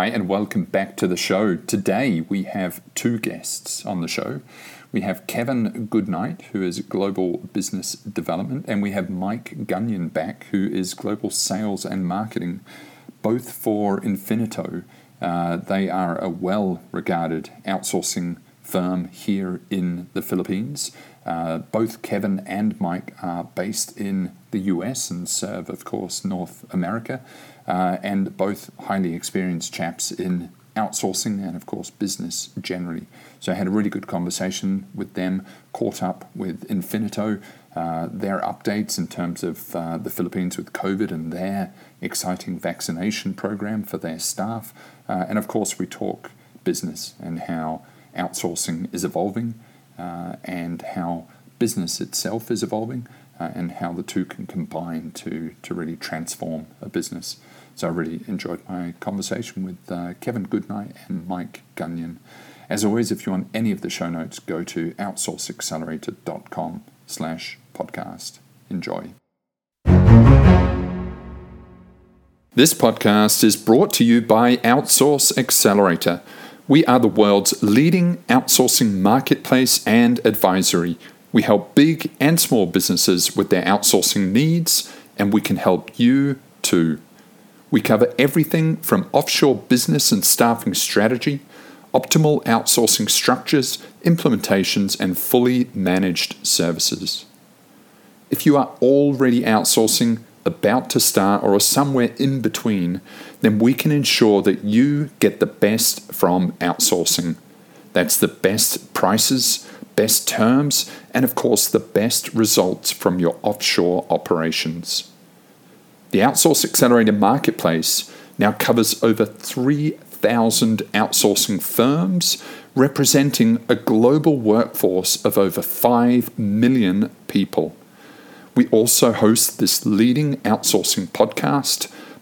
Hi, and welcome back to the show. Today we have two guests on the show. We have Kevin Goodnight, who is Global Business Development, and we have Mike Gunyon back, who is Global Sales and Marketing, both for Infinito. Uh, they are a well regarded outsourcing firm here in the Philippines. Uh, both Kevin and Mike are based in the US and serve, of course, North America uh, and both highly experienced chaps in outsourcing and, of course, business generally. So I had a really good conversation with them, caught up with Infinito, uh, their updates in terms of uh, the Philippines with COVID and their exciting vaccination program for their staff. Uh, and of course, we talk business and how outsourcing is evolving uh, and how business itself is evolving uh, and how the two can combine to, to really transform a business. So I really enjoyed my conversation with uh, Kevin Goodnight and Mike Gunyon. As always, if you want any of the show notes, go to outsourceaccelerator.com slash podcast. Enjoy. This podcast is brought to you by Outsource Accelerator. We are the world's leading outsourcing marketplace and advisory. We help big and small businesses with their outsourcing needs, and we can help you too. We cover everything from offshore business and staffing strategy, optimal outsourcing structures, implementations, and fully managed services. If you are already outsourcing, about to start, or are somewhere in between, then we can ensure that you get the best from outsourcing. That's the best prices, best terms, and of course, the best results from your offshore operations. The Outsource Accelerator Marketplace now covers over 3,000 outsourcing firms, representing a global workforce of over 5 million people. We also host this leading outsourcing podcast,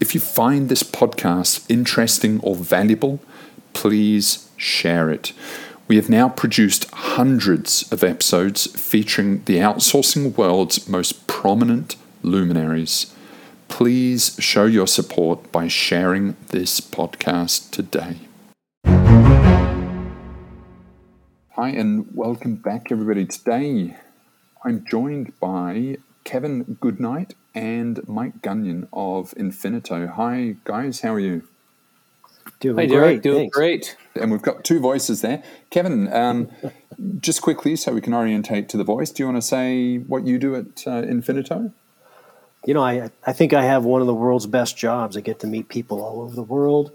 if you find this podcast interesting or valuable, please share it. We have now produced hundreds of episodes featuring the outsourcing world's most prominent luminaries please show your support by sharing this podcast today. Hi, and welcome back, everybody. Today I'm joined by Kevin Goodnight and Mike Gunyon of Infinito. Hi, guys, how are you? Doing Hi, Derek. Great, doing thanks. great. And we've got two voices there. Kevin, um, just quickly so we can orientate to the voice, do you want to say what you do at uh, Infinito? you know, I, I think I have one of the world's best jobs. I get to meet people all over the world.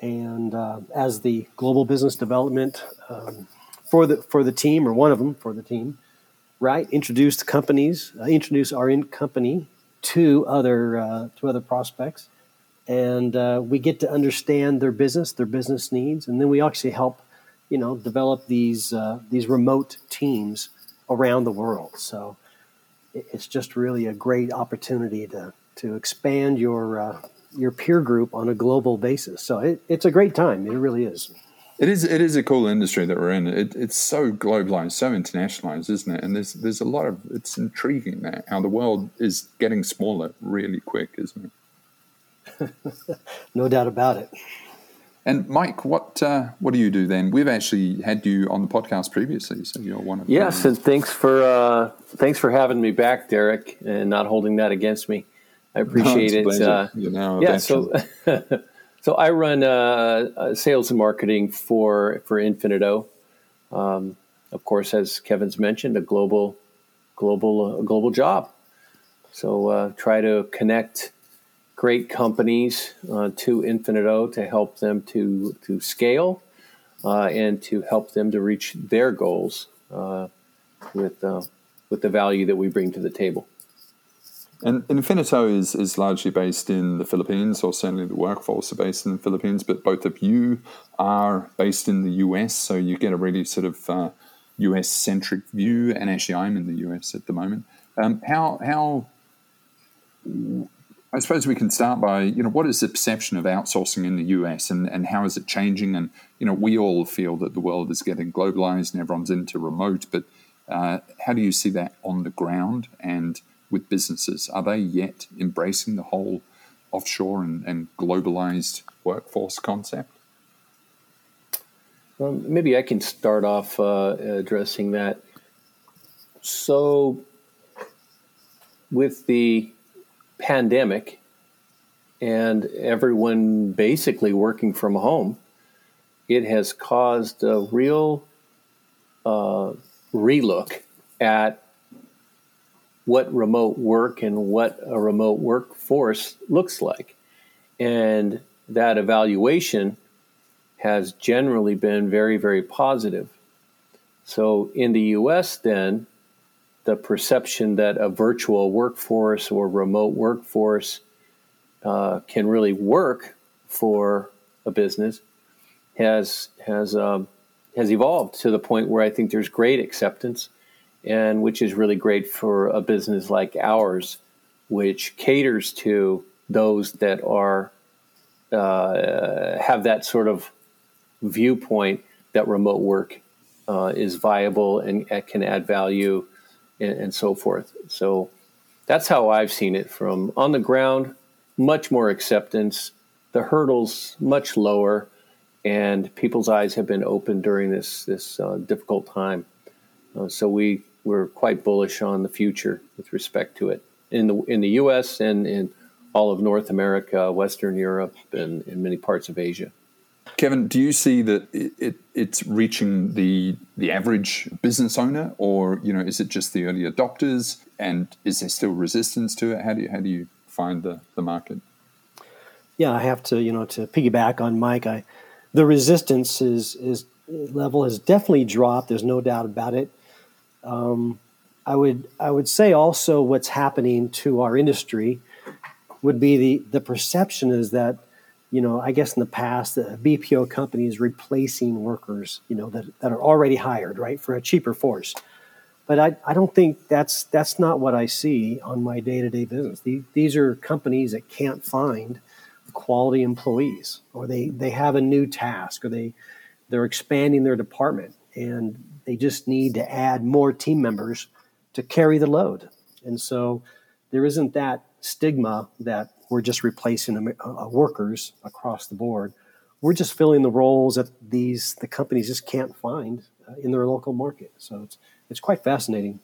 And uh, as the global business development um, for, the, for the team, or one of them for the team, right, introduce companies, uh, introduce our in company to other, uh, to other prospects. And uh, we get to understand their business, their business needs. And then we actually help, you know, develop these, uh, these remote teams around the world. So, it's just really a great opportunity to to expand your uh, your peer group on a global basis. So it, it's a great time. It really is. It is. It is a cool industry that we're in. It, it's so globalized, so internationalized, isn't it? And there's there's a lot of. It's intriguing that how the world is getting smaller really quick, isn't it? no doubt about it. And Mike, what uh, what do you do then? We've actually had you on the podcast previously, so you're one of yes. And thanks for uh, thanks for having me back, Derek, and not holding that against me. I appreciate no, it. Uh, you know, yeah. So so I run uh, uh, sales and marketing for for Infinito. Um, of course, as Kevin's mentioned, a global global uh, global job. So try to connect great companies uh, to Infinito to help them to to scale uh, and to help them to reach their goals uh, with uh, with the value that we bring to the table. And Infinito is, is largely based in the Philippines, or certainly the workforce are based in the Philippines, but both of you are based in the US, so you get a really sort of uh, US centric view. And actually, I'm in the US at the moment. Um, how, how, I suppose we can start by, you know, what is the perception of outsourcing in the US and, and how is it changing? And, you know, we all feel that the world is getting globalized and everyone's into remote, but uh, how do you see that on the ground? And with businesses? Are they yet embracing the whole offshore and, and globalized workforce concept? Maybe I can start off uh, addressing that. So, with the pandemic and everyone basically working from home, it has caused a real uh, relook at what remote work and what a remote workforce looks like. And that evaluation has generally been very, very positive. So in the US, then, the perception that a virtual workforce or remote workforce uh, can really work for a business has has um, has evolved to the point where I think there's great acceptance and which is really great for a business like ours, which caters to those that are uh, have that sort of viewpoint that remote work uh, is viable and can add value and, and, so forth. So that's how I've seen it from on the ground. Much more acceptance, the hurdles much lower, and people's eyes have been opened during this this uh, difficult time. Uh, so we we're quite bullish on the future with respect to it in the in the U.S. and in all of North America, Western Europe, and in many parts of Asia. Kevin, do you see that it, it, it's reaching the the average business owner, or you know, is it just the early adopters? And is there still resistance to it? How do you how do you find the, the market? Yeah, I have to you know to piggyback on Mike. I the resistance is is level has definitely dropped. There's no doubt about it. Um, I would I would say also what's happening to our industry would be the the perception is that you know I guess in the past the BPO company is replacing workers you know that, that are already hired right for a cheaper force, but I, I don't think that's that's not what I see on my day to day business. These, these are companies that can't find quality employees or they they have a new task or they they're expanding their department and they just need to add more team members to carry the load. And so there isn't that stigma that we're just replacing uh, workers across the board. We're just filling the roles that these the companies just can't find uh, in their local market. So it's it's quite fascinating.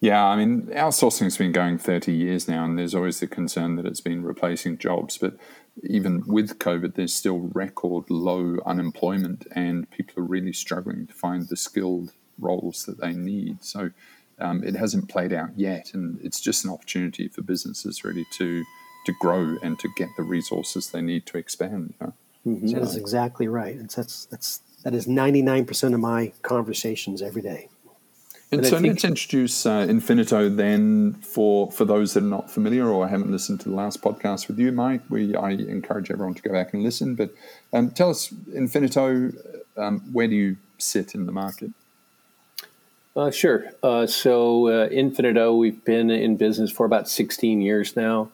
Yeah, I mean, outsourcing has been going 30 years now, and there's always the concern that it's been replacing jobs. But even with COVID, there's still record low unemployment, and people are really struggling to find the skilled roles that they need. So um, it hasn't played out yet, and it's just an opportunity for businesses really to to grow and to get the resources they need to expand. You know? mm-hmm. so, that is exactly right. It's, that's that's that is 99% of my conversations every day. And, so let's introduce uh, Infinito then for for those that are not familiar or haven't listened to the last podcast with you, Mike. We I encourage everyone to go back and listen. But um, tell us, Infinito, um, where do you sit in the market? Uh, sure. Uh, so uh, Infinito, we've been in business for about 16 years now.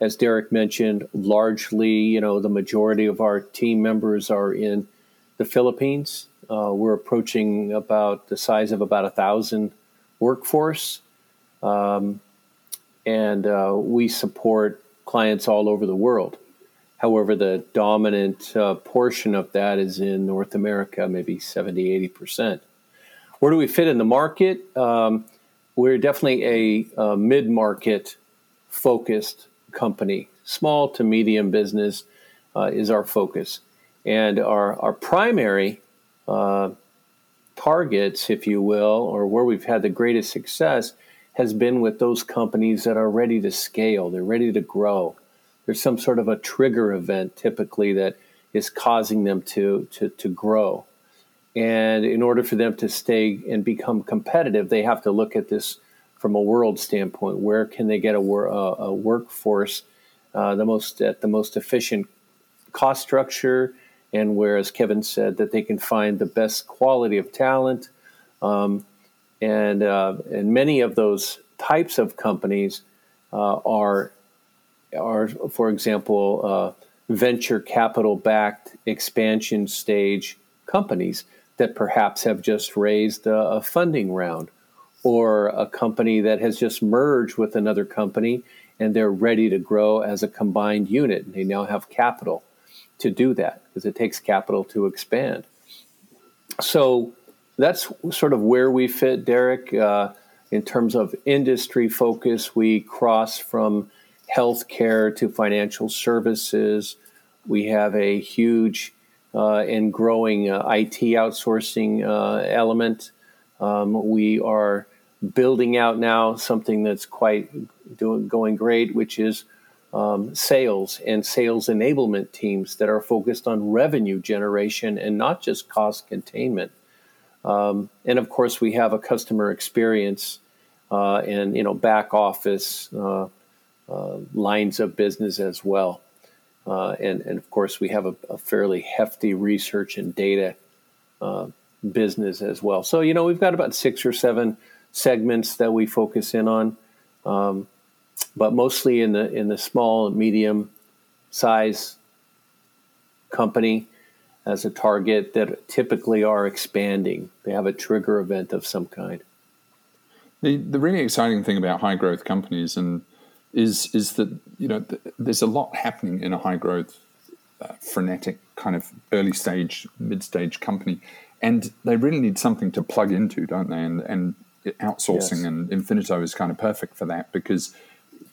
As Derek mentioned, largely, you know, the majority of our team members are in the Philippines uh, we're approaching about the size of about a thousand workforce, um, and uh, we support clients all over the world. However, the dominant uh, portion of that is in North America, maybe 70, 80%. Where do we fit in the market? Um, we're definitely a, a mid market focused company. Small to medium business uh, is our focus. And our, our primary uh, targets, if you will, or where we've had the greatest success has been with those companies that are ready to scale, they're ready to grow. There's some sort of a trigger event typically that is causing them to, to, to grow. And in order for them to stay and become competitive, they have to look at this from a world standpoint. Where can they get a, a, a workforce uh, the most at the most efficient cost structure, and where, as Kevin said, that they can find the best quality of talent, um, and uh, and many of those types of companies uh, are are, for example, uh, venture capital backed expansion stage companies that perhaps have just raised a, a funding round or a company that has just merged with another company and they're ready to grow as a combined unit. They now have capital to do that because it takes capital to expand. So that's sort of where we fit, Derek. Uh, in terms of industry focus, we cross from healthcare to financial services. We have a huge uh, and growing uh, IT outsourcing uh, element. Um, we are building out now something that's quite doing, going great, which is um, sales and sales enablement teams that are focused on revenue generation and not just cost containment. Um, and of course, we have a customer experience uh, and you know back office uh, uh, lines of business as well. Uh, and, and of course, we have a, a fairly hefty research and data uh, business as well. So, you know, we've got about six or seven segments that we focus in on, um, but mostly in the in the small and medium size company as a target that typically are expanding. They have a trigger event of some kind. The the really exciting thing about high growth companies and is is that you know th- there's a lot happening in a high growth, uh, frenetic kind of early stage, mid stage company, and they really need something to plug into, don't they? And and outsourcing yes. and Infinito is kind of perfect for that because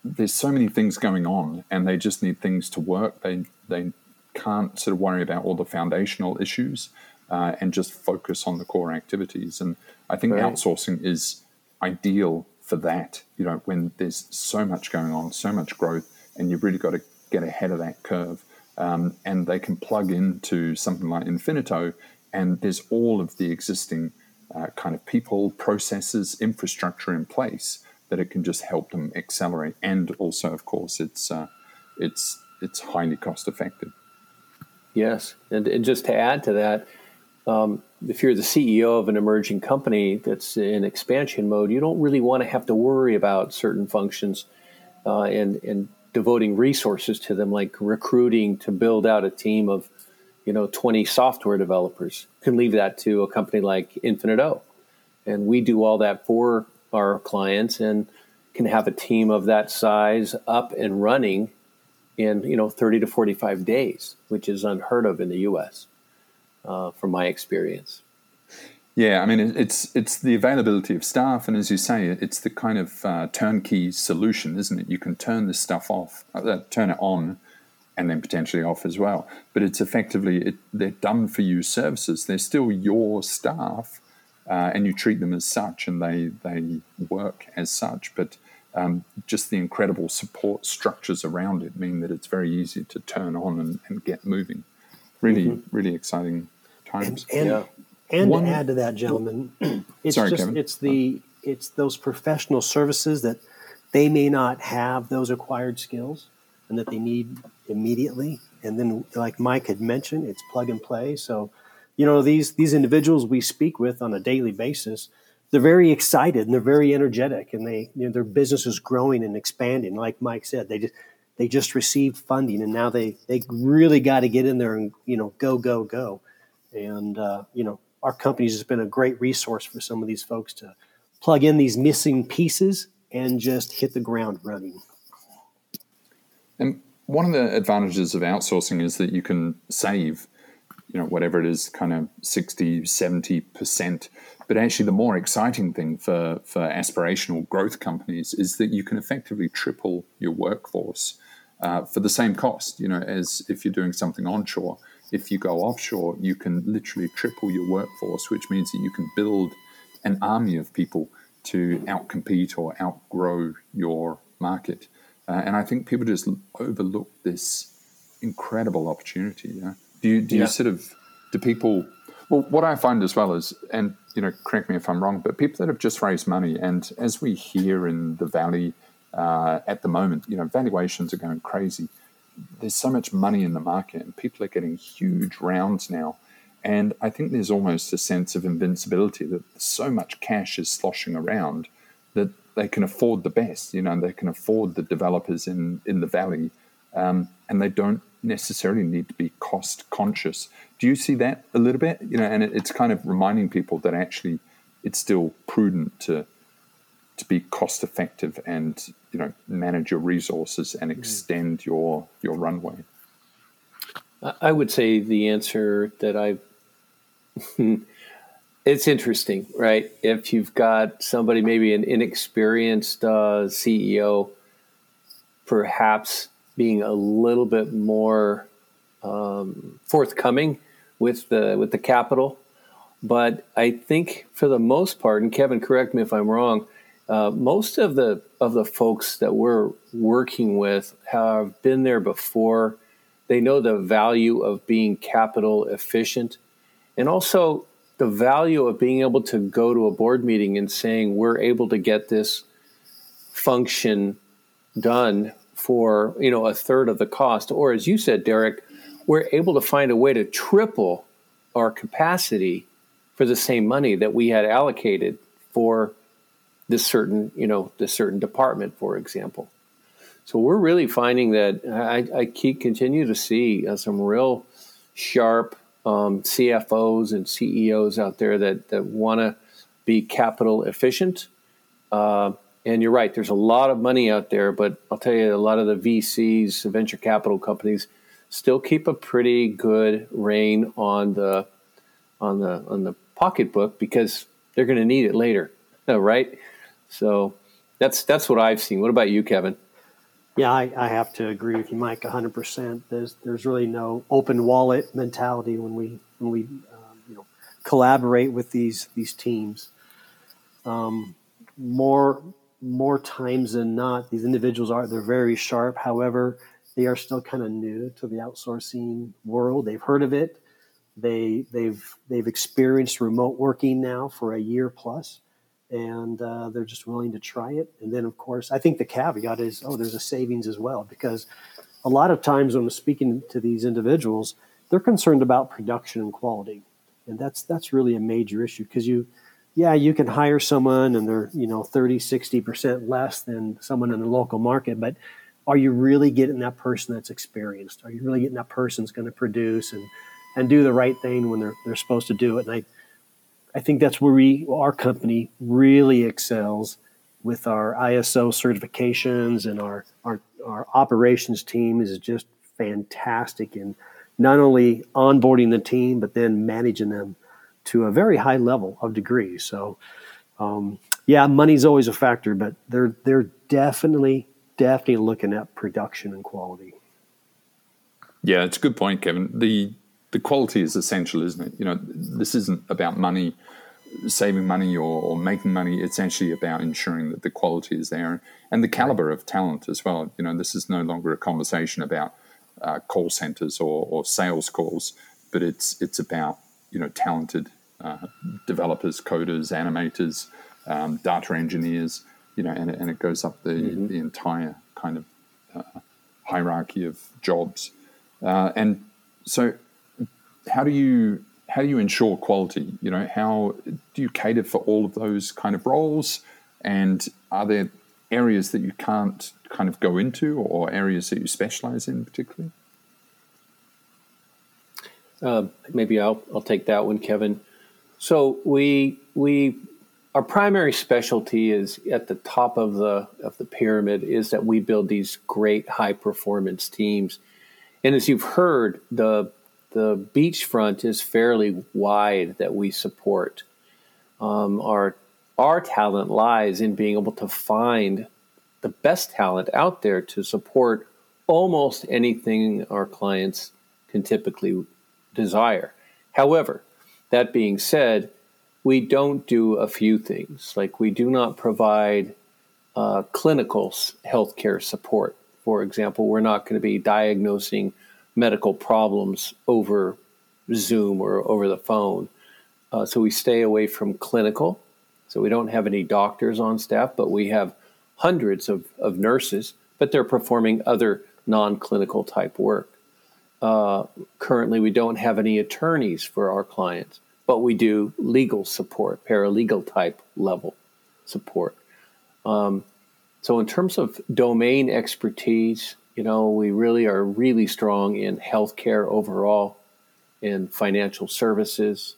there's so many things going on and they just need things to work. They they can't sort of worry about all the foundational issues uh, and just focus on the core activities. And I think right. outsourcing is ideal for that. You know, when there's so much going on, so much growth, and you've really got to get ahead of that curve. Um, and they can plug into something like Infinito, and there's all of the existing uh, kind of people, processes, infrastructure in place that it can just help them accelerate. And also, of course, it's uh, it's it's highly cost effective. Yes, and, and just to add to that, um, if you're the CEO of an emerging company that's in expansion mode, you don't really want to have to worry about certain functions uh, and and devoting resources to them, like recruiting to build out a team of you know 20 software developers you can leave that to a company like infinito and we do all that for our clients and can have a team of that size up and running in you know 30 to 45 days which is unheard of in the us uh, from my experience yeah, I mean it's it's the availability of staff, and as you say, it's the kind of uh, turnkey solution, isn't it? You can turn this stuff off, uh, turn it on, and then potentially off as well. But it's effectively it, they're done for you services. They're still your staff, uh, and you treat them as such, and they they work as such. But um, just the incredible support structures around it mean that it's very easy to turn on and, and get moving. Really, mm-hmm. really exciting times. And, and, yeah. and One, to add to that, gentlemen, it's sorry, just Kevin. it's the it's those professional services that they may not have those acquired skills and that they need immediately. And then, like Mike had mentioned, it's plug and play. So, you know, these these individuals we speak with on a daily basis, they're very excited and they're very energetic, and they you know, their business is growing and expanding. Like Mike said, they just they just received funding, and now they they really got to get in there and you know go go go. And uh, you know, our company has been a great resource for some of these folks to plug in these missing pieces and just hit the ground running. And one of the advantages of outsourcing is that you can save, you know, whatever it is, kind of 60, 70%. But actually, the more exciting thing for, for aspirational growth companies is that you can effectively triple your workforce uh, for the same cost, you know, as if you're doing something onshore. If you go offshore, you can literally triple your workforce, which means that you can build an army of people to outcompete or outgrow your market. Uh, and I think people just overlook this incredible opportunity. Yeah? Do you do yeah. you sort of do people Well, what I find as well is, and you know, correct me if I'm wrong, but people that have just raised money, and as we hear in the valley uh, at the moment, you know, valuations are going crazy. There's so much money in the market, and people are getting huge rounds now. And I think there's almost a sense of invincibility that so much cash is sloshing around that they can afford the best. You know, they can afford the developers in in the valley, um, and they don't necessarily need to be cost conscious. Do you see that a little bit? You know, and it, it's kind of reminding people that actually it's still prudent to to be cost effective and you know manage your resources and mm-hmm. extend your your runway. I would say the answer that I it's interesting, right? If you've got somebody, maybe an inexperienced uh, CEO, perhaps being a little bit more um, forthcoming with the with the capital. But I think for the most part, and Kevin, correct me if I'm wrong, uh, most of the of the folks that we're working with have been there before. They know the value of being capital efficient, and also the value of being able to go to a board meeting and saying we're able to get this function done for you know a third of the cost. Or as you said derek we're able to find a way to triple our capacity for the same money that we had allocated for this certain you know this certain department for example. So we're really finding that i, I keep continue to see uh, some real sharp um, cfos and ceos out there that that want to be capital efficient. Uh, and you're right, there's a lot of money out there, but I'll tell you, a lot of the VCs, the venture capital companies, still keep a pretty good rein on the on the on the pocketbook because they're going to need it later, right? So that's that's what I've seen. What about you, Kevin? Yeah, I, I have to agree with you, Mike, 100. percent There's there's really no open wallet mentality when we when we um, you know collaborate with these these teams. Um, more more times than not, these individuals are they're very sharp. However, they are still kind of new to the outsourcing world. They've heard of it. They they've they've experienced remote working now for a year plus, and uh, they're just willing to try it. And then, of course, I think the caveat is, oh, there's a savings as well because a lot of times when I'm speaking to these individuals, they're concerned about production and quality, and that's that's really a major issue because you yeah, you can hire someone and they're, you know, 30, 60% less than someone in the local market, but are you really getting that person that's experienced? Are you really getting that person that's going to produce and, and do the right thing when they're, they're supposed to do it? And I, I think that's where we, our company really excels with our ISO certifications and our, our, our operations team is just fantastic in not only onboarding the team, but then managing them to a very high level of degree. So, um, yeah, money's always a factor, but they're they're definitely definitely looking at production and quality. Yeah, it's a good point, Kevin. The the quality is essential, isn't it? You know, this isn't about money, saving money or, or making money. It's actually about ensuring that the quality is there and the caliber of talent as well. You know, this is no longer a conversation about uh, call centers or, or sales calls, but it's it's about you know talented uh, developers, coders, animators, um, data engineers, you know, and, and it goes up the, mm-hmm. the entire kind of uh, hierarchy of jobs. Uh, and so, how do you how do you ensure quality? You know, how do you cater for all of those kind of roles? And are there areas that you can't kind of go into, or areas that you specialize in particularly? Uh, maybe I'll I'll take that one, Kevin. So we we our primary specialty is at the top of the of the pyramid is that we build these great high performance teams, and as you've heard, the the beachfront is fairly wide that we support. Um, our our talent lies in being able to find the best talent out there to support almost anything our clients can typically desire. However, that being said, we don't do a few things. Like we do not provide uh, clinical healthcare support. For example, we're not going to be diagnosing medical problems over Zoom or over the phone. Uh, so we stay away from clinical. So we don't have any doctors on staff, but we have hundreds of, of nurses, but they're performing other non clinical type work. Uh, currently, we don't have any attorneys for our clients, but we do legal support, paralegal type level support. Um, so, in terms of domain expertise, you know, we really are really strong in healthcare overall, in financial services,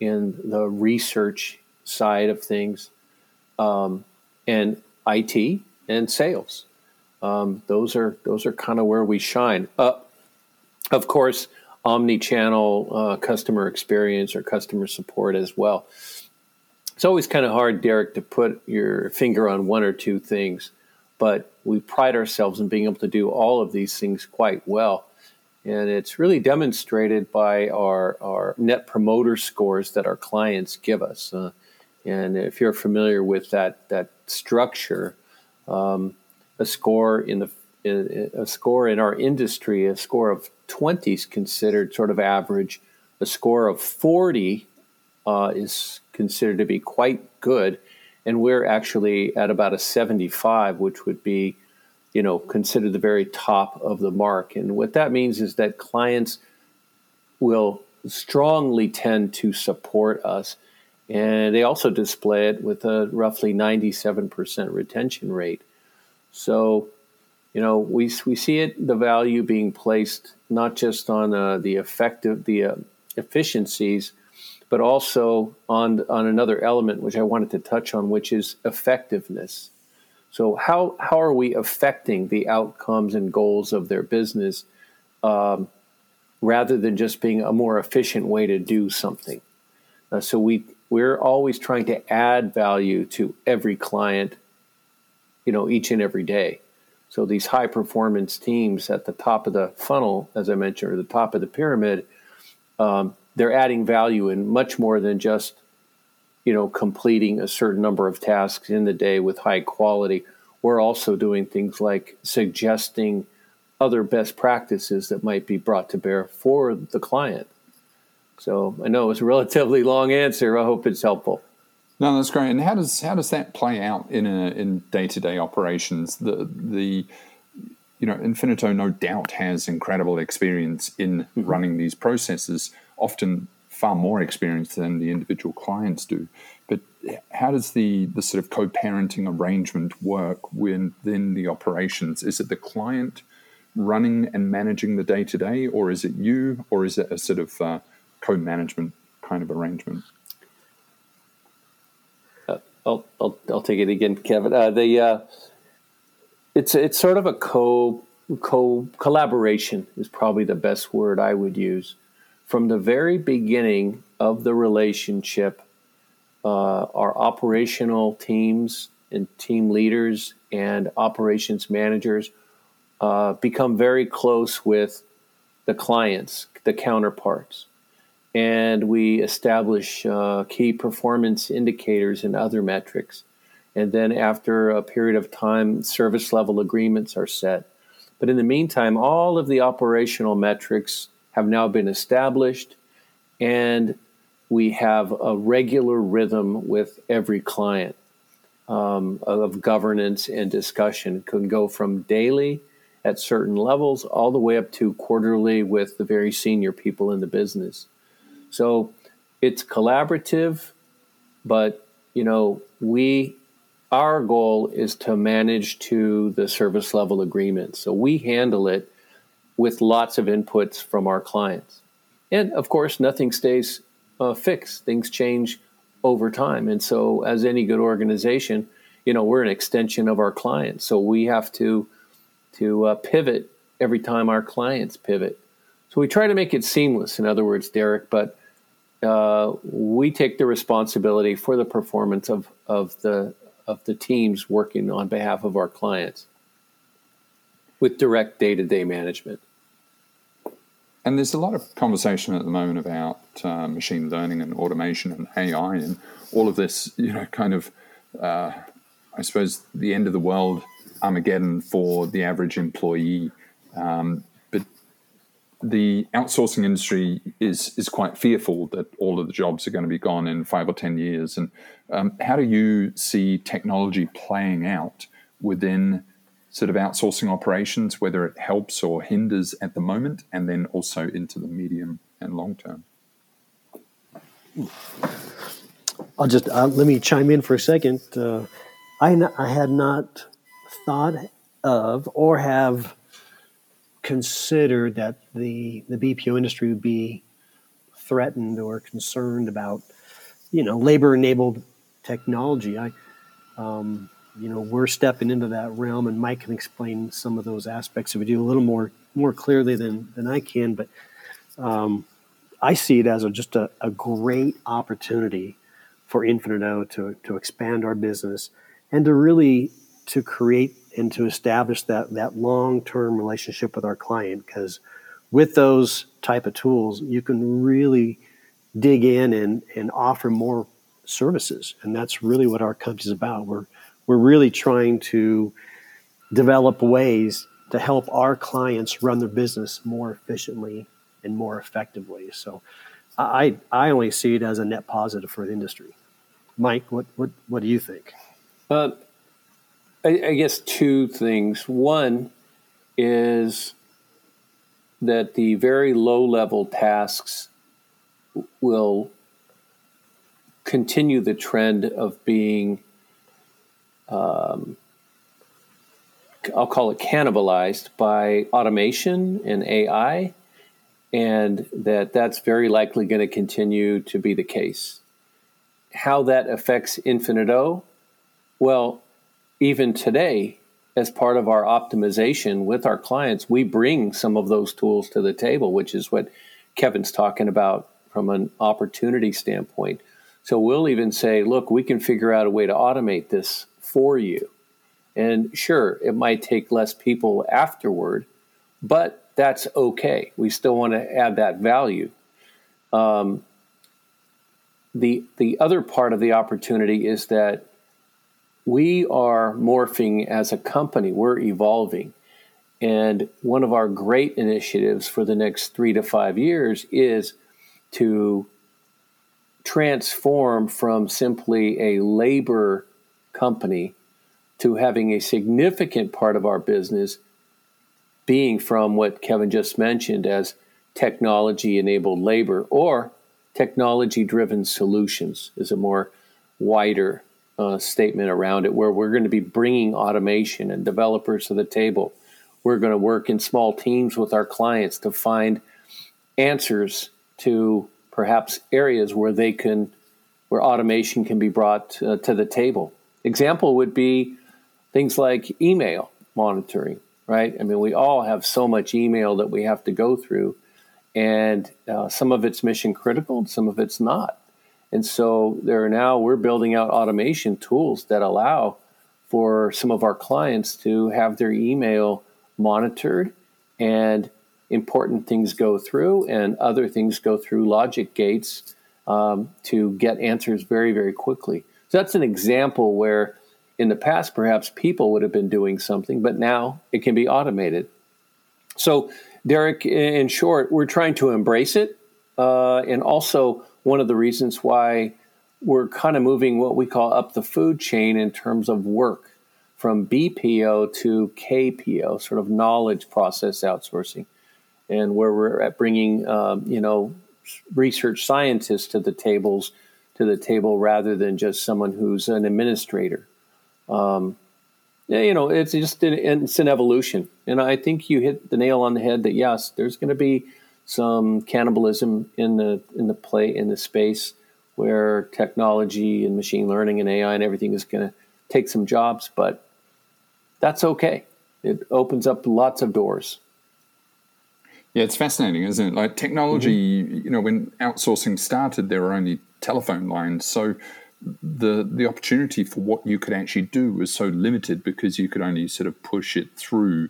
in the research side of things, um, and IT and sales. Um, those are those are kind of where we shine. Uh, of course, omni-channel uh, customer experience or customer support as well. It's always kind of hard, Derek, to put your finger on one or two things, but we pride ourselves in being able to do all of these things quite well. And it's really demonstrated by our, our net promoter scores that our clients give us. Uh, and if you're familiar with that, that structure, um, a score in the a score in our industry, a score of 20 is considered sort of average. A score of 40 uh, is considered to be quite good, and we're actually at about a 75, which would be, you know, considered the very top of the mark. And what that means is that clients will strongly tend to support us, and they also display it with a roughly 97% retention rate. So you know, we we see it the value being placed not just on uh, the effective the uh, efficiencies, but also on on another element which I wanted to touch on, which is effectiveness. So how how are we affecting the outcomes and goals of their business, um, rather than just being a more efficient way to do something? Uh, so we we're always trying to add value to every client, you know, each and every day. So these high performance teams at the top of the funnel, as I mentioned, or the top of the pyramid, um, they're adding value in much more than just you know completing a certain number of tasks in the day with high quality. We're also doing things like suggesting other best practices that might be brought to bear for the client. So I know it's a relatively long answer. I hope it's helpful. No, that's great. And how does how does that play out in a, in day to day operations? The the you know Infinito no doubt has incredible experience in mm-hmm. running these processes, often far more experience than the individual clients do. But how does the the sort of co-parenting arrangement work within the operations? Is it the client running and managing the day to day, or is it you, or is it a sort of uh, co-management kind of arrangement? I'll, I'll, I'll take it again, Kevin. Uh, the uh, it's it's sort of a co co collaboration is probably the best word I would use. From the very beginning of the relationship, uh, our operational teams and team leaders and operations managers uh, become very close with the clients, the counterparts and we establish uh, key performance indicators and other metrics. And then, after a period of time, service level agreements are set. But in the meantime, all of the operational metrics have now been established, and we have a regular rhythm with every client um, of governance and discussion. It can go from daily at certain levels all the way up to quarterly with the very senior people in the business. So it's collaborative, but you know, we our goal is to manage to the service level agreement. So we handle it with lots of inputs from our clients. And of course, nothing stays uh, fixed. Things change over time. And so as any good organization, you know, we're an extension of our clients. So we have to to uh, pivot every time our clients pivot. So we try to make it seamless, in other words, Derek, but uh, we take the responsibility for the performance of, of the of the teams working on behalf of our clients with direct day to day management. And there's a lot of conversation at the moment about uh, machine learning and automation and AI and all of this, you know, kind of, uh, I suppose, the end of the world Armageddon for the average employee. Um, the outsourcing industry is is quite fearful that all of the jobs are going to be gone in five or ten years. And um, how do you see technology playing out within sort of outsourcing operations, whether it helps or hinders at the moment, and then also into the medium and long term? I'll just uh, let me chime in for a second. Uh, I, n- I had not thought of or have considered that the the BPO industry would be threatened or concerned about, you know, labor enabled technology. I, um, you know, we're stepping into that realm, and Mike can explain some of those aspects if of it a little more more clearly than than I can. But um, I see it as a, just a, a great opportunity for Infinite O to to expand our business and to really to create and to establish that that long-term relationship with our client because with those type of tools you can really dig in and, and offer more services. And that's really what our company is about. We're we're really trying to develop ways to help our clients run their business more efficiently and more effectively. So i i only see it as a net positive for the industry. Mike what what, what do you think? Uh, I, I guess two things. One is that the very low level tasks will continue the trend of being, um, I'll call it cannibalized by automation and AI, and that that's very likely going to continue to be the case. How that affects Infinite O? Well, even today, as part of our optimization with our clients, we bring some of those tools to the table, which is what Kevin's talking about from an opportunity standpoint. So we'll even say, look, we can figure out a way to automate this for you. And sure, it might take less people afterward, but that's okay. We still want to add that value. Um, the the other part of the opportunity is that we are morphing as a company, we're evolving. And one of our great initiatives for the next three to five years is to transform from simply a labor company to having a significant part of our business being from what Kevin just mentioned as technology enabled labor or technology driven solutions is a more wider uh, statement around it where we're going to be bringing automation and developers to the table. We're going to work in small teams with our clients to find answers to perhaps areas where they can, where automation can be brought uh, to the table. Example would be things like email monitoring, right? I mean, we all have so much email that we have to go through, and uh, some of it's mission critical, some of it's not. And so there are now we're building out automation tools that allow for some of our clients to have their email monitored and important things go through and other things go through logic gates um, to get answers very, very quickly. So that's an example where in the past perhaps people would have been doing something, but now it can be automated. So, Derek, in short, we're trying to embrace it uh, and also one of the reasons why we're kind of moving what we call up the food chain in terms of work from BPO to KPO, sort of knowledge process outsourcing, and where we're at bringing um, you know research scientists to the tables to the table rather than just someone who's an administrator. Um, you know, it's just an, it's an evolution, and I think you hit the nail on the head that yes, there's going to be some cannibalism in the in the play in the space where technology and machine learning and AI and everything is going to take some jobs, but that's okay. It opens up lots of doors. Yeah, it's fascinating, isn't it? Like technology, mm-hmm. you know, when outsourcing started, there were only telephone lines, so the the opportunity for what you could actually do was so limited because you could only sort of push it through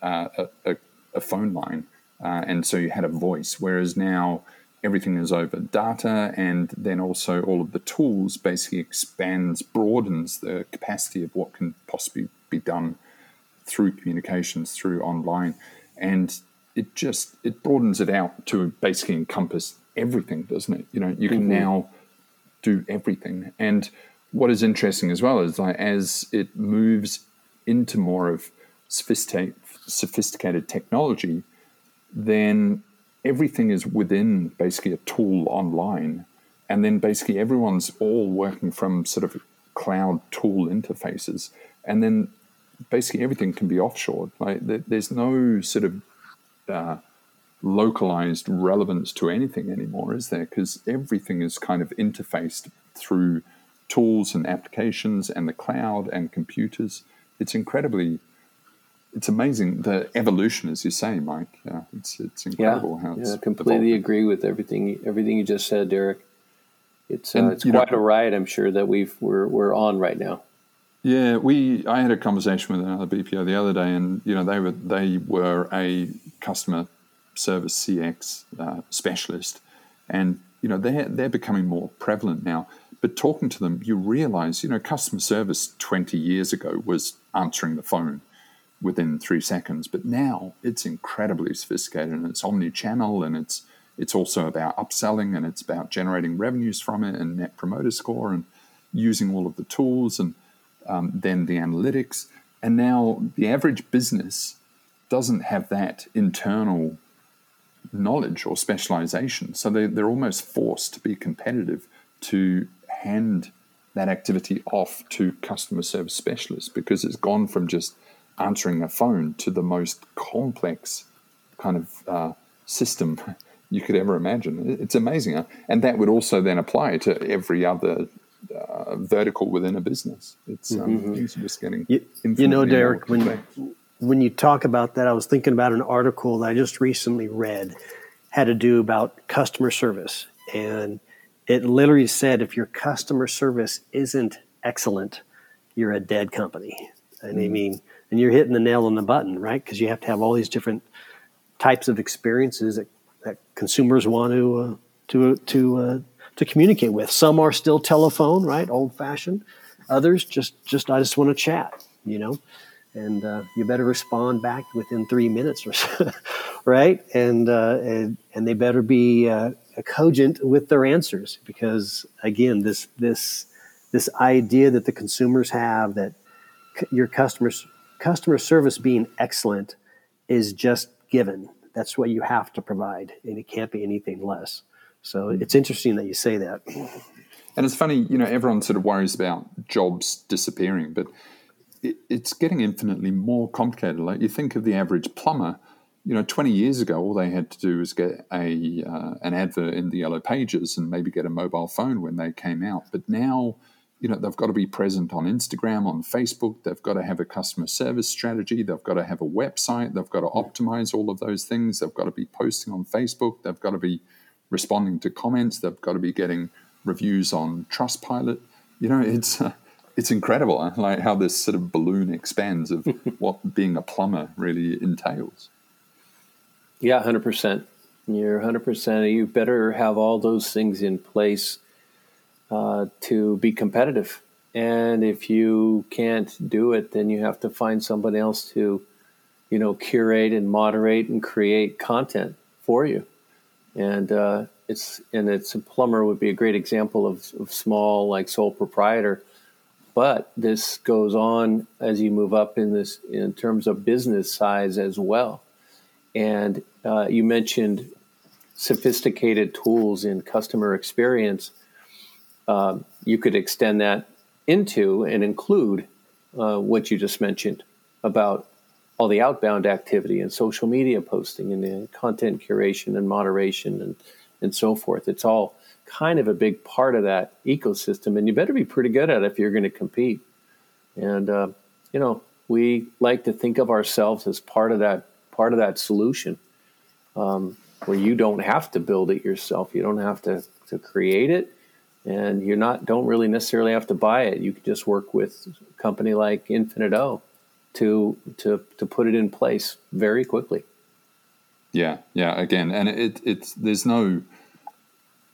uh, a, a, a phone line uh, and so you had a voice. Whereas now everything is over data, and then also all of the tools basically expands, broadens the capacity of what can possibly be done through communications, through online, and it just it broadens it out to basically encompass everything, doesn't it? You know, you can mm-hmm. now do everything. And what is interesting as well is like as it moves into more of sophisticated sophisticated technology, then everything is within basically a tool online. And then basically everyone's all working from sort of cloud tool interfaces. And then basically everything can be offshored. Like there's no sort of uh, localized relevance to anything anymore, is there? Because everything is kind of interfaced through tools and applications and the cloud and computers. It's incredibly, it's amazing the evolution, as you say, Mike. Yeah, it's it's incredible yeah, how it's. Yeah, I completely evolving. agree with everything everything you just said, Derek. It's uh, it's quite know, a ride, I'm sure that we've we're we're on right now. Yeah, we. I had a conversation with another BPO the other day, and you know they were they were a customer service CX uh, specialist, and you know they're they're becoming more prevalent now. But talking to them, you realize you know customer service twenty years ago was answering the phone within three seconds, but now it's incredibly sophisticated and it's omni-channel and it's it's also about upselling and it's about generating revenues from it and net promoter score and using all of the tools and um, then the analytics. And now the average business doesn't have that internal knowledge or specialization. So they, they're almost forced to be competitive to hand that activity off to customer service specialists because it's gone from just answering a phone to the most complex kind of uh, system you could ever imagine. It's amazing. And that would also then apply to every other uh, vertical within a business. It's, um, mm-hmm. just getting you, you know, Derek, when when you talk about that, I was thinking about an article that I just recently read had to do about customer service, and it literally said if your customer service isn't excellent, you're a dead company. And mm-hmm. I mean, and you're hitting the nail on the button, right? Because you have to have all these different types of experiences that, that consumers want to uh, to to uh, to communicate with. Some are still telephone, right, old fashioned. Others just just I just want to chat, you know, and uh, you better respond back within three minutes or so, right? And, uh, and and they better be uh, cogent with their answers because again, this this this idea that the consumers have that your customers customer service being excellent is just given. That's what you have to provide, and it can't be anything less. So it's interesting that you say that. And it's funny, you know, everyone sort of worries about jobs disappearing, but it, it's getting infinitely more complicated. Like you think of the average plumber, you know, 20 years ago, all they had to do was get a uh, an advert in the yellow pages and maybe get a mobile phone when they came out. But now, you know, they've got to be present on Instagram, on Facebook. They've got to have a customer service strategy. They've got to have a website. They've got to optimize all of those things. They've got to be posting on Facebook. They've got to be responding to comments. They've got to be getting reviews on Trustpilot. You know, it's uh, it's incredible, like how this sort of balloon expands of what being a plumber really entails. Yeah, hundred percent. You're hundred percent. You better have all those things in place uh, to be competitive. And if you can't do it, then you have to find somebody else to, you know, curate and moderate and create content for you. And uh, it's and it's a plumber would be a great example of, of small like sole proprietor. But this goes on as you move up in this in terms of business size as well. And uh, you mentioned sophisticated tools in customer experience uh, you could extend that into and include uh, what you just mentioned about all the outbound activity and social media posting and the content curation and moderation and, and so forth. It's all kind of a big part of that ecosystem, and you better be pretty good at it if you're going to compete. And uh, you know, we like to think of ourselves as part of that part of that solution, um, where you don't have to build it yourself. You don't have to to create it, and you're not don't really necessarily have to buy it. You can just work with a company like Infinit-O to to to put it in place very quickly. Yeah, yeah. Again, and it it's there's no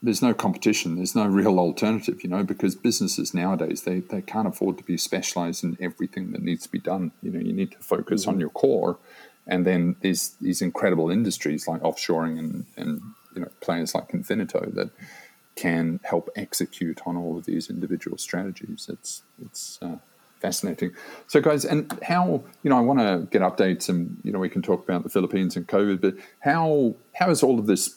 there's no competition. There's no real alternative, you know, because businesses nowadays they, they can't afford to be specialized in everything that needs to be done. You know, you need to focus mm-hmm. on your core, And then there's these incredible industries like offshoring and, and you know players like Infinit-O that can help execute on all of these individual strategies. It's it's uh, fascinating. So, guys, and how you know I want to get updates, and you know we can talk about the Philippines and COVID, but how how is all of this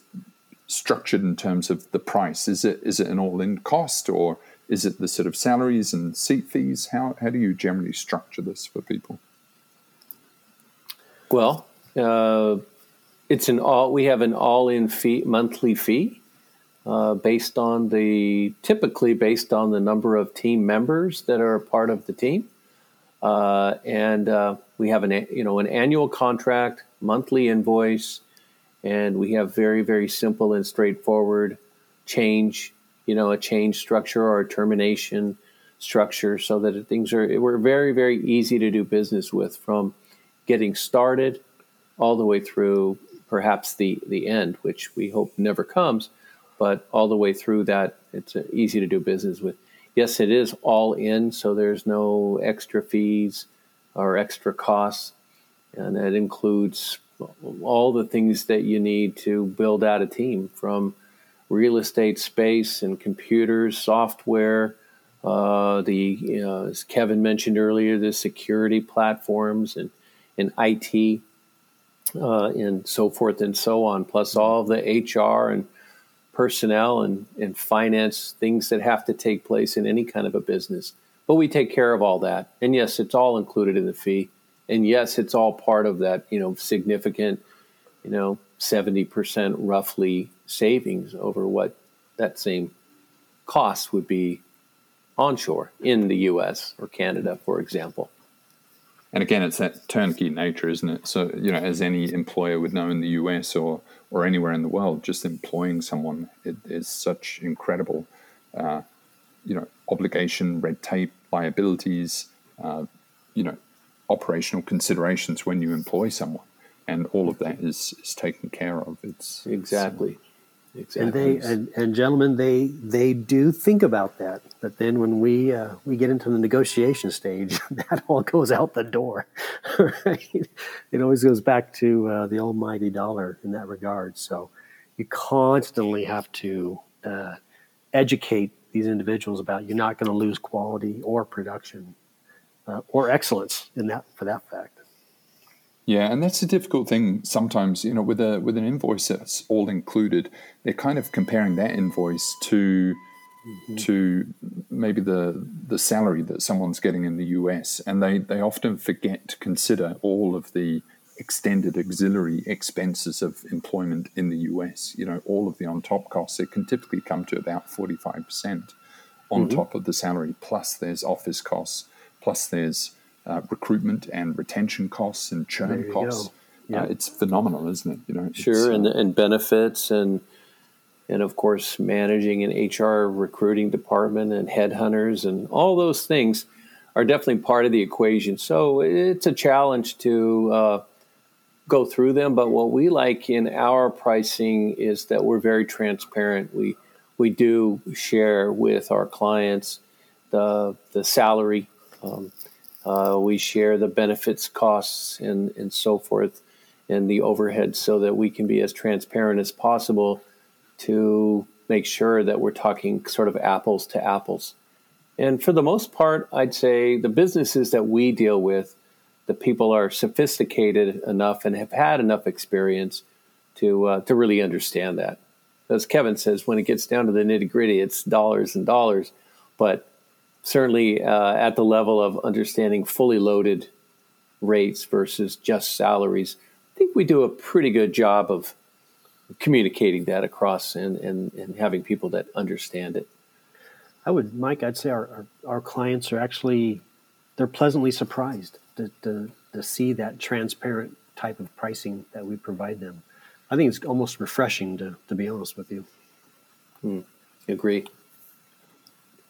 structured in terms of the price? Is it is it an all in cost, or is it the sort of salaries and seat fees? How how do you generally structure this for people? Well, uh, it's an all. We have an all-in fee, monthly fee, uh, based on the typically based on the number of team members that are part of the team, uh, and uh, we have an you know an annual contract, monthly invoice, and we have very very simple and straightforward change. You know, a change structure or a termination structure, so that things are we're very very easy to do business with from getting started all the way through perhaps the, the end, which we hope never comes, but all the way through that, it's easy to do business with. Yes, it is all in, so there's no extra fees or extra costs, and that includes all the things that you need to build out a team from real estate space and computers, software, uh, the as Kevin mentioned earlier, the security platforms and in IT uh, and so forth and so on, plus all the HR and personnel and, and finance things that have to take place in any kind of a business. But we take care of all that. And yes, it's all included in the fee. And yes, it's all part of that, you know, significant, you know, 70% roughly savings over what that same cost would be onshore in the US or Canada, for example and again, it's that turnkey nature, isn't it? So, you know, as any employer would know in the US or, or anywhere in the world, just employing someone it is such incredible, uh, you know, obligation, red tape, liabilities, uh, you know, operational considerations when you employ someone. And all of that is, is taken care of. It's exactly. Exactly. And they and, and gentlemen, they they do think about that. But then when we uh, we get into the negotiation stage, that all goes out the door. right? It always goes back to uh, the almighty dollar in that regard. So you constantly have to uh, educate these individuals about you're not going to lose quality or production uh, or excellence in that for that fact. Yeah, and that's a difficult thing sometimes. You know, with a with an invoice that's all included, they're kind of comparing that invoice to mm-hmm. to maybe the the salary that someone's getting in the US, and they they often forget to consider all of the extended auxiliary expenses of employment in the US. You know, all of the on top costs. It can typically come to about forty five percent on mm-hmm. top of the salary. Plus, there's office costs. Plus, there's uh, recruitment and retention costs and churn costs. Yeah. Uh, it's phenomenal, isn't it? You know, sure, and, uh, and benefits and and of course managing an HR recruiting department and headhunters and all those things are definitely part of the equation. So it's a challenge to uh, go through them. But what we like in our pricing is that we're very transparent. We we do share with our clients the the salary. Um, uh, we share the benefits costs and, and so forth and the overhead so that we can be as transparent as possible to make sure that we're talking sort of apples to apples. And for the most part, I'd say the businesses that we deal with, the people are sophisticated enough and have had enough experience to uh, to really understand that. As Kevin says, when it gets down to the nitty gritty, it's dollars and dollars. But certainly uh, at the level of understanding fully loaded rates versus just salaries, I think we do a pretty good job of communicating that across and, and, and having people that understand it. I would, Mike, I'd say our, our, our clients are actually, they're pleasantly surprised to, to, to see that transparent type of pricing that we provide them. I think it's almost refreshing to, to be honest with you. Hmm. Agree.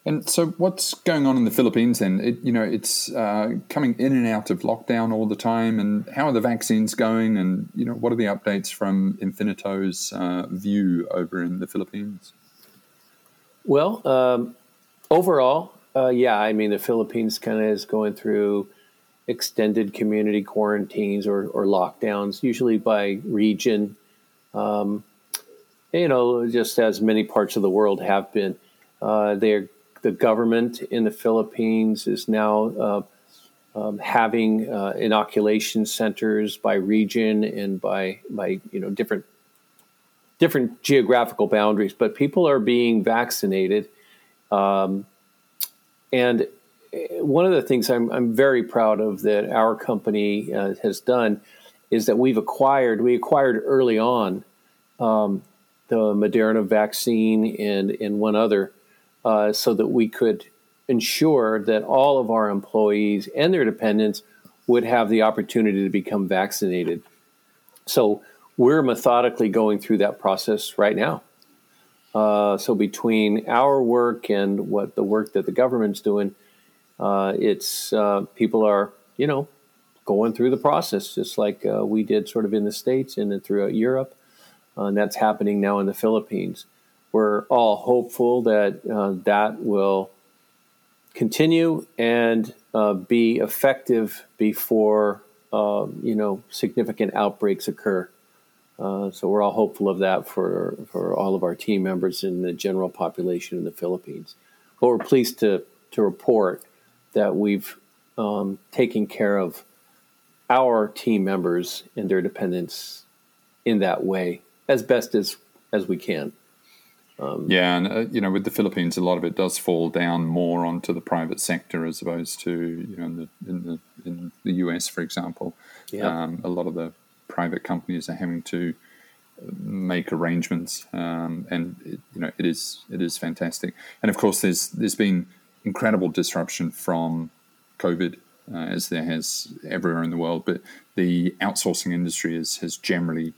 And so, what's going on in the Philippines then? It, you know, it's uh, coming in and out of lockdown all the time. And how are the vaccines going? And you know, what are the updates from Infinit-O's uh, view over in the Philippines? Well, um, overall, uh, yeah, I mean, the Philippines kind of is going through extended community quarantines or, or lockdowns, usually by region. Um, you know, just as many parts of the world have been. Uh, the government in the Philippines is now uh, um, having uh, inoculation centers by region and by by you know different different geographical boundaries, but people are being vaccinated. Um, and one of the things I'm, I'm, very proud of that our company uh, has done is that we've acquired, we acquired early on um, the Moderna vaccine and, and one other uh, so that we could ensure that all of our employees and their dependents would have the opportunity to become vaccinated. So we're methodically going through that process right now. Uh, so between our work and what the work that the government's doing, uh, it's uh, people are you know going through the process just like uh, we did sort of in the states and then throughout Europe, uh, and that's happening now in the Philippines. We're all hopeful that uh, that will continue and be effective before you know significant outbreaks occur. Uh, so we're all hopeful of that for for all of our team members and the general population in the Philippines. But we're pleased to to report that we've um, taken care of our team members and their dependents in that way as best as as we can. Um, yeah, and uh, you know, with the Philippines, a lot of it does fall down more onto the private sector as opposed to you know in the in the in the US, for example. Yeah. Um, a lot of the private companies are having to make arrangements, um, and it, you know it is it is fantastic. And of course, there's there's been incredible disruption from COVID, uh, as there has everywhere in the world. But the outsourcing industry is, has generally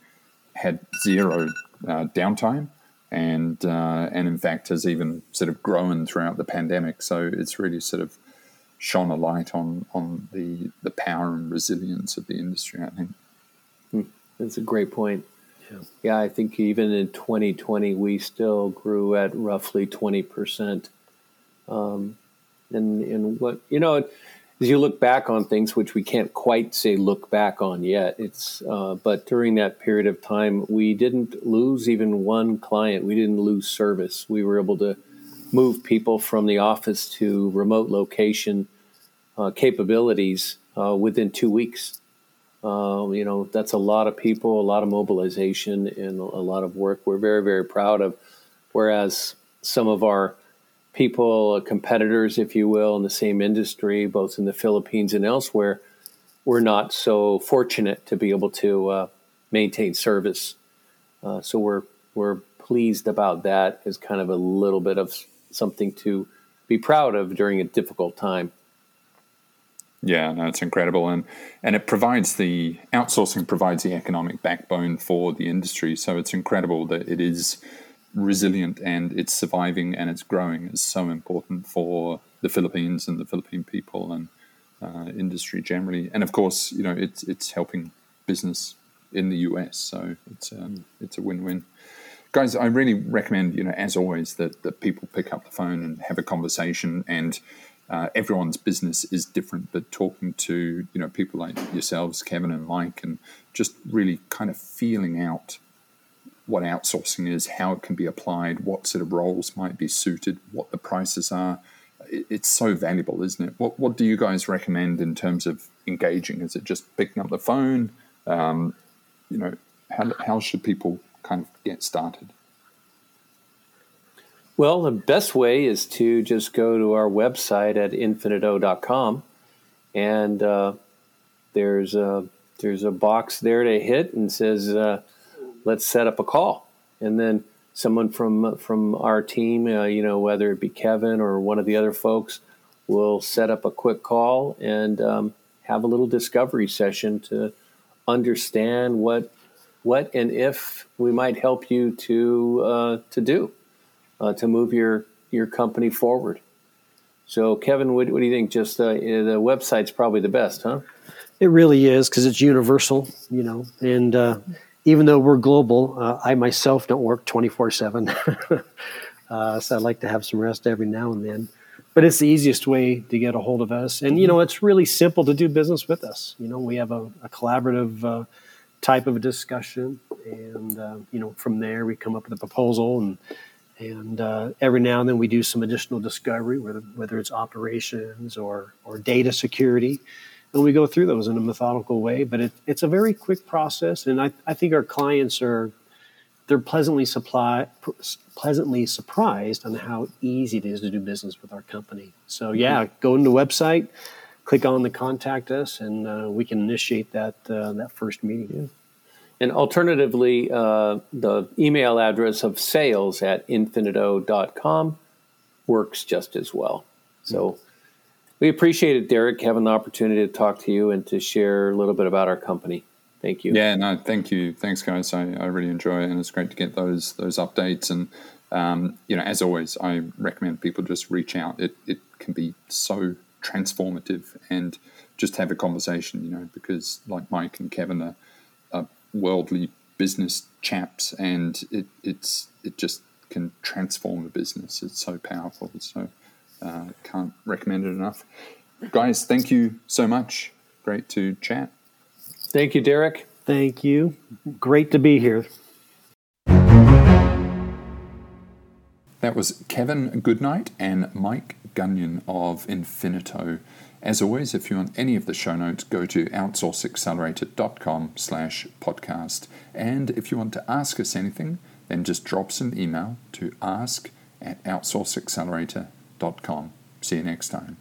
had zero uh, downtime, and uh, and in fact has even sort of grown throughout the pandemic. So it's really sort of shone a light on on the the power and resilience of the industry. I think. That's a great point. Yeah. yeah, I think even in 2020, we still grew at roughly 20%. Um, and, and what, you know, as you look back on things, which we can't quite say look back on yet, it's, uh, but during that period of time, we didn't lose even one client. We didn't lose service. We were able to move people from the office to remote location uh, capabilities uh, within two weeks. Um, you know, that's a lot of people, a lot of mobilization, and a lot of work. We're very, very proud of. Whereas some of our people, uh, competitors, if you will, in the same industry, both in the Philippines and elsewhere, we're not so fortunate to be able to uh, maintain service. Uh, so we're we're pleased about that as kind of a little bit of something to be proud of during a difficult time. Yeah, no, it's incredible, and and it provides the outsourcing provides the economic backbone for the industry. So it's incredible that it is resilient and it's surviving and it's growing. is so important for the Philippines and the Philippine people and uh, industry generally. And of course, you know, it's it's helping business in the US. So it's a, mm. it's a win win. Guys, I really recommend, you know, as always, that, that people pick up the phone and have a conversation and uh, everyone's business is different, but talking to you know people like yourselves, Kevin and Mike, and just really kind of feeling out what outsourcing is, how it can be applied, what sort of roles might be suited, what the prices are. It's so valuable, isn't it? What What do you guys recommend in terms of engaging? Is it just picking up the phone? Um, you know, how how should people kind of get started? Well, the best way is to just go to our website at infinito.com and uh, there's a there's a box there to hit and says uh, let's set up a call and then someone from from our team uh, you know whether it be Kevin or one of the other folks will set up a quick call and um, have a little discovery session to understand what what and if we might help you to uh, to do uh, to move your your company forward. So, Kevin, what, what do you think? Just uh, the website's probably the best, huh? It really is because it's universal, you know. And uh, even though we're global, uh, I myself don't work twenty four seven, uh, so I like to have some rest every now and then. but it's the easiest way to get a hold of us. And you know, it's really simple to do business with us. You know, we have a, a collaborative uh, type of a discussion, and uh, you know, from there we come up with a proposal, and and uh, every now and then we do some additional discovery, whether whether it's operations or or data security. And we go through those in a methodical way, but it, it's a very quick process, and I, I think our clients are they're pleasantly supply, pleasantly surprised on how easy it is to do business with our company. So yeah, go into the website, click on the contact us, and uh, we can initiate that uh, that first meeting. Yeah. And alternatively, uh, the email address of sales at infinito.com works just as well. So we appreciate it, Derek, having the opportunity to talk to you and to share a little bit about our company. Thank you. Yeah, no, thank you. Thanks, guys. I, I really enjoy it, and it's great to get those those updates. And um, you know, as always, I recommend people just reach out. It it can be so transformative, and just have a conversation. You know, because like Mike and Kevin are, are worldly business chaps, and it it's it just can transform a business. It's so powerful. So uh, can't recommend it enough. Guys, thank you so much. Great to chat. Thank you, Derek. Thank you. Great to be here. That was Kevin Goodnight and Mike Gunyon of Infinit-O. As always, if you want any of the show notes, go to outsourceaccelerator.com slash podcast. And if you want to ask us anything, then just drop us an email to ask at outsourceaccelerator.com. See you next time.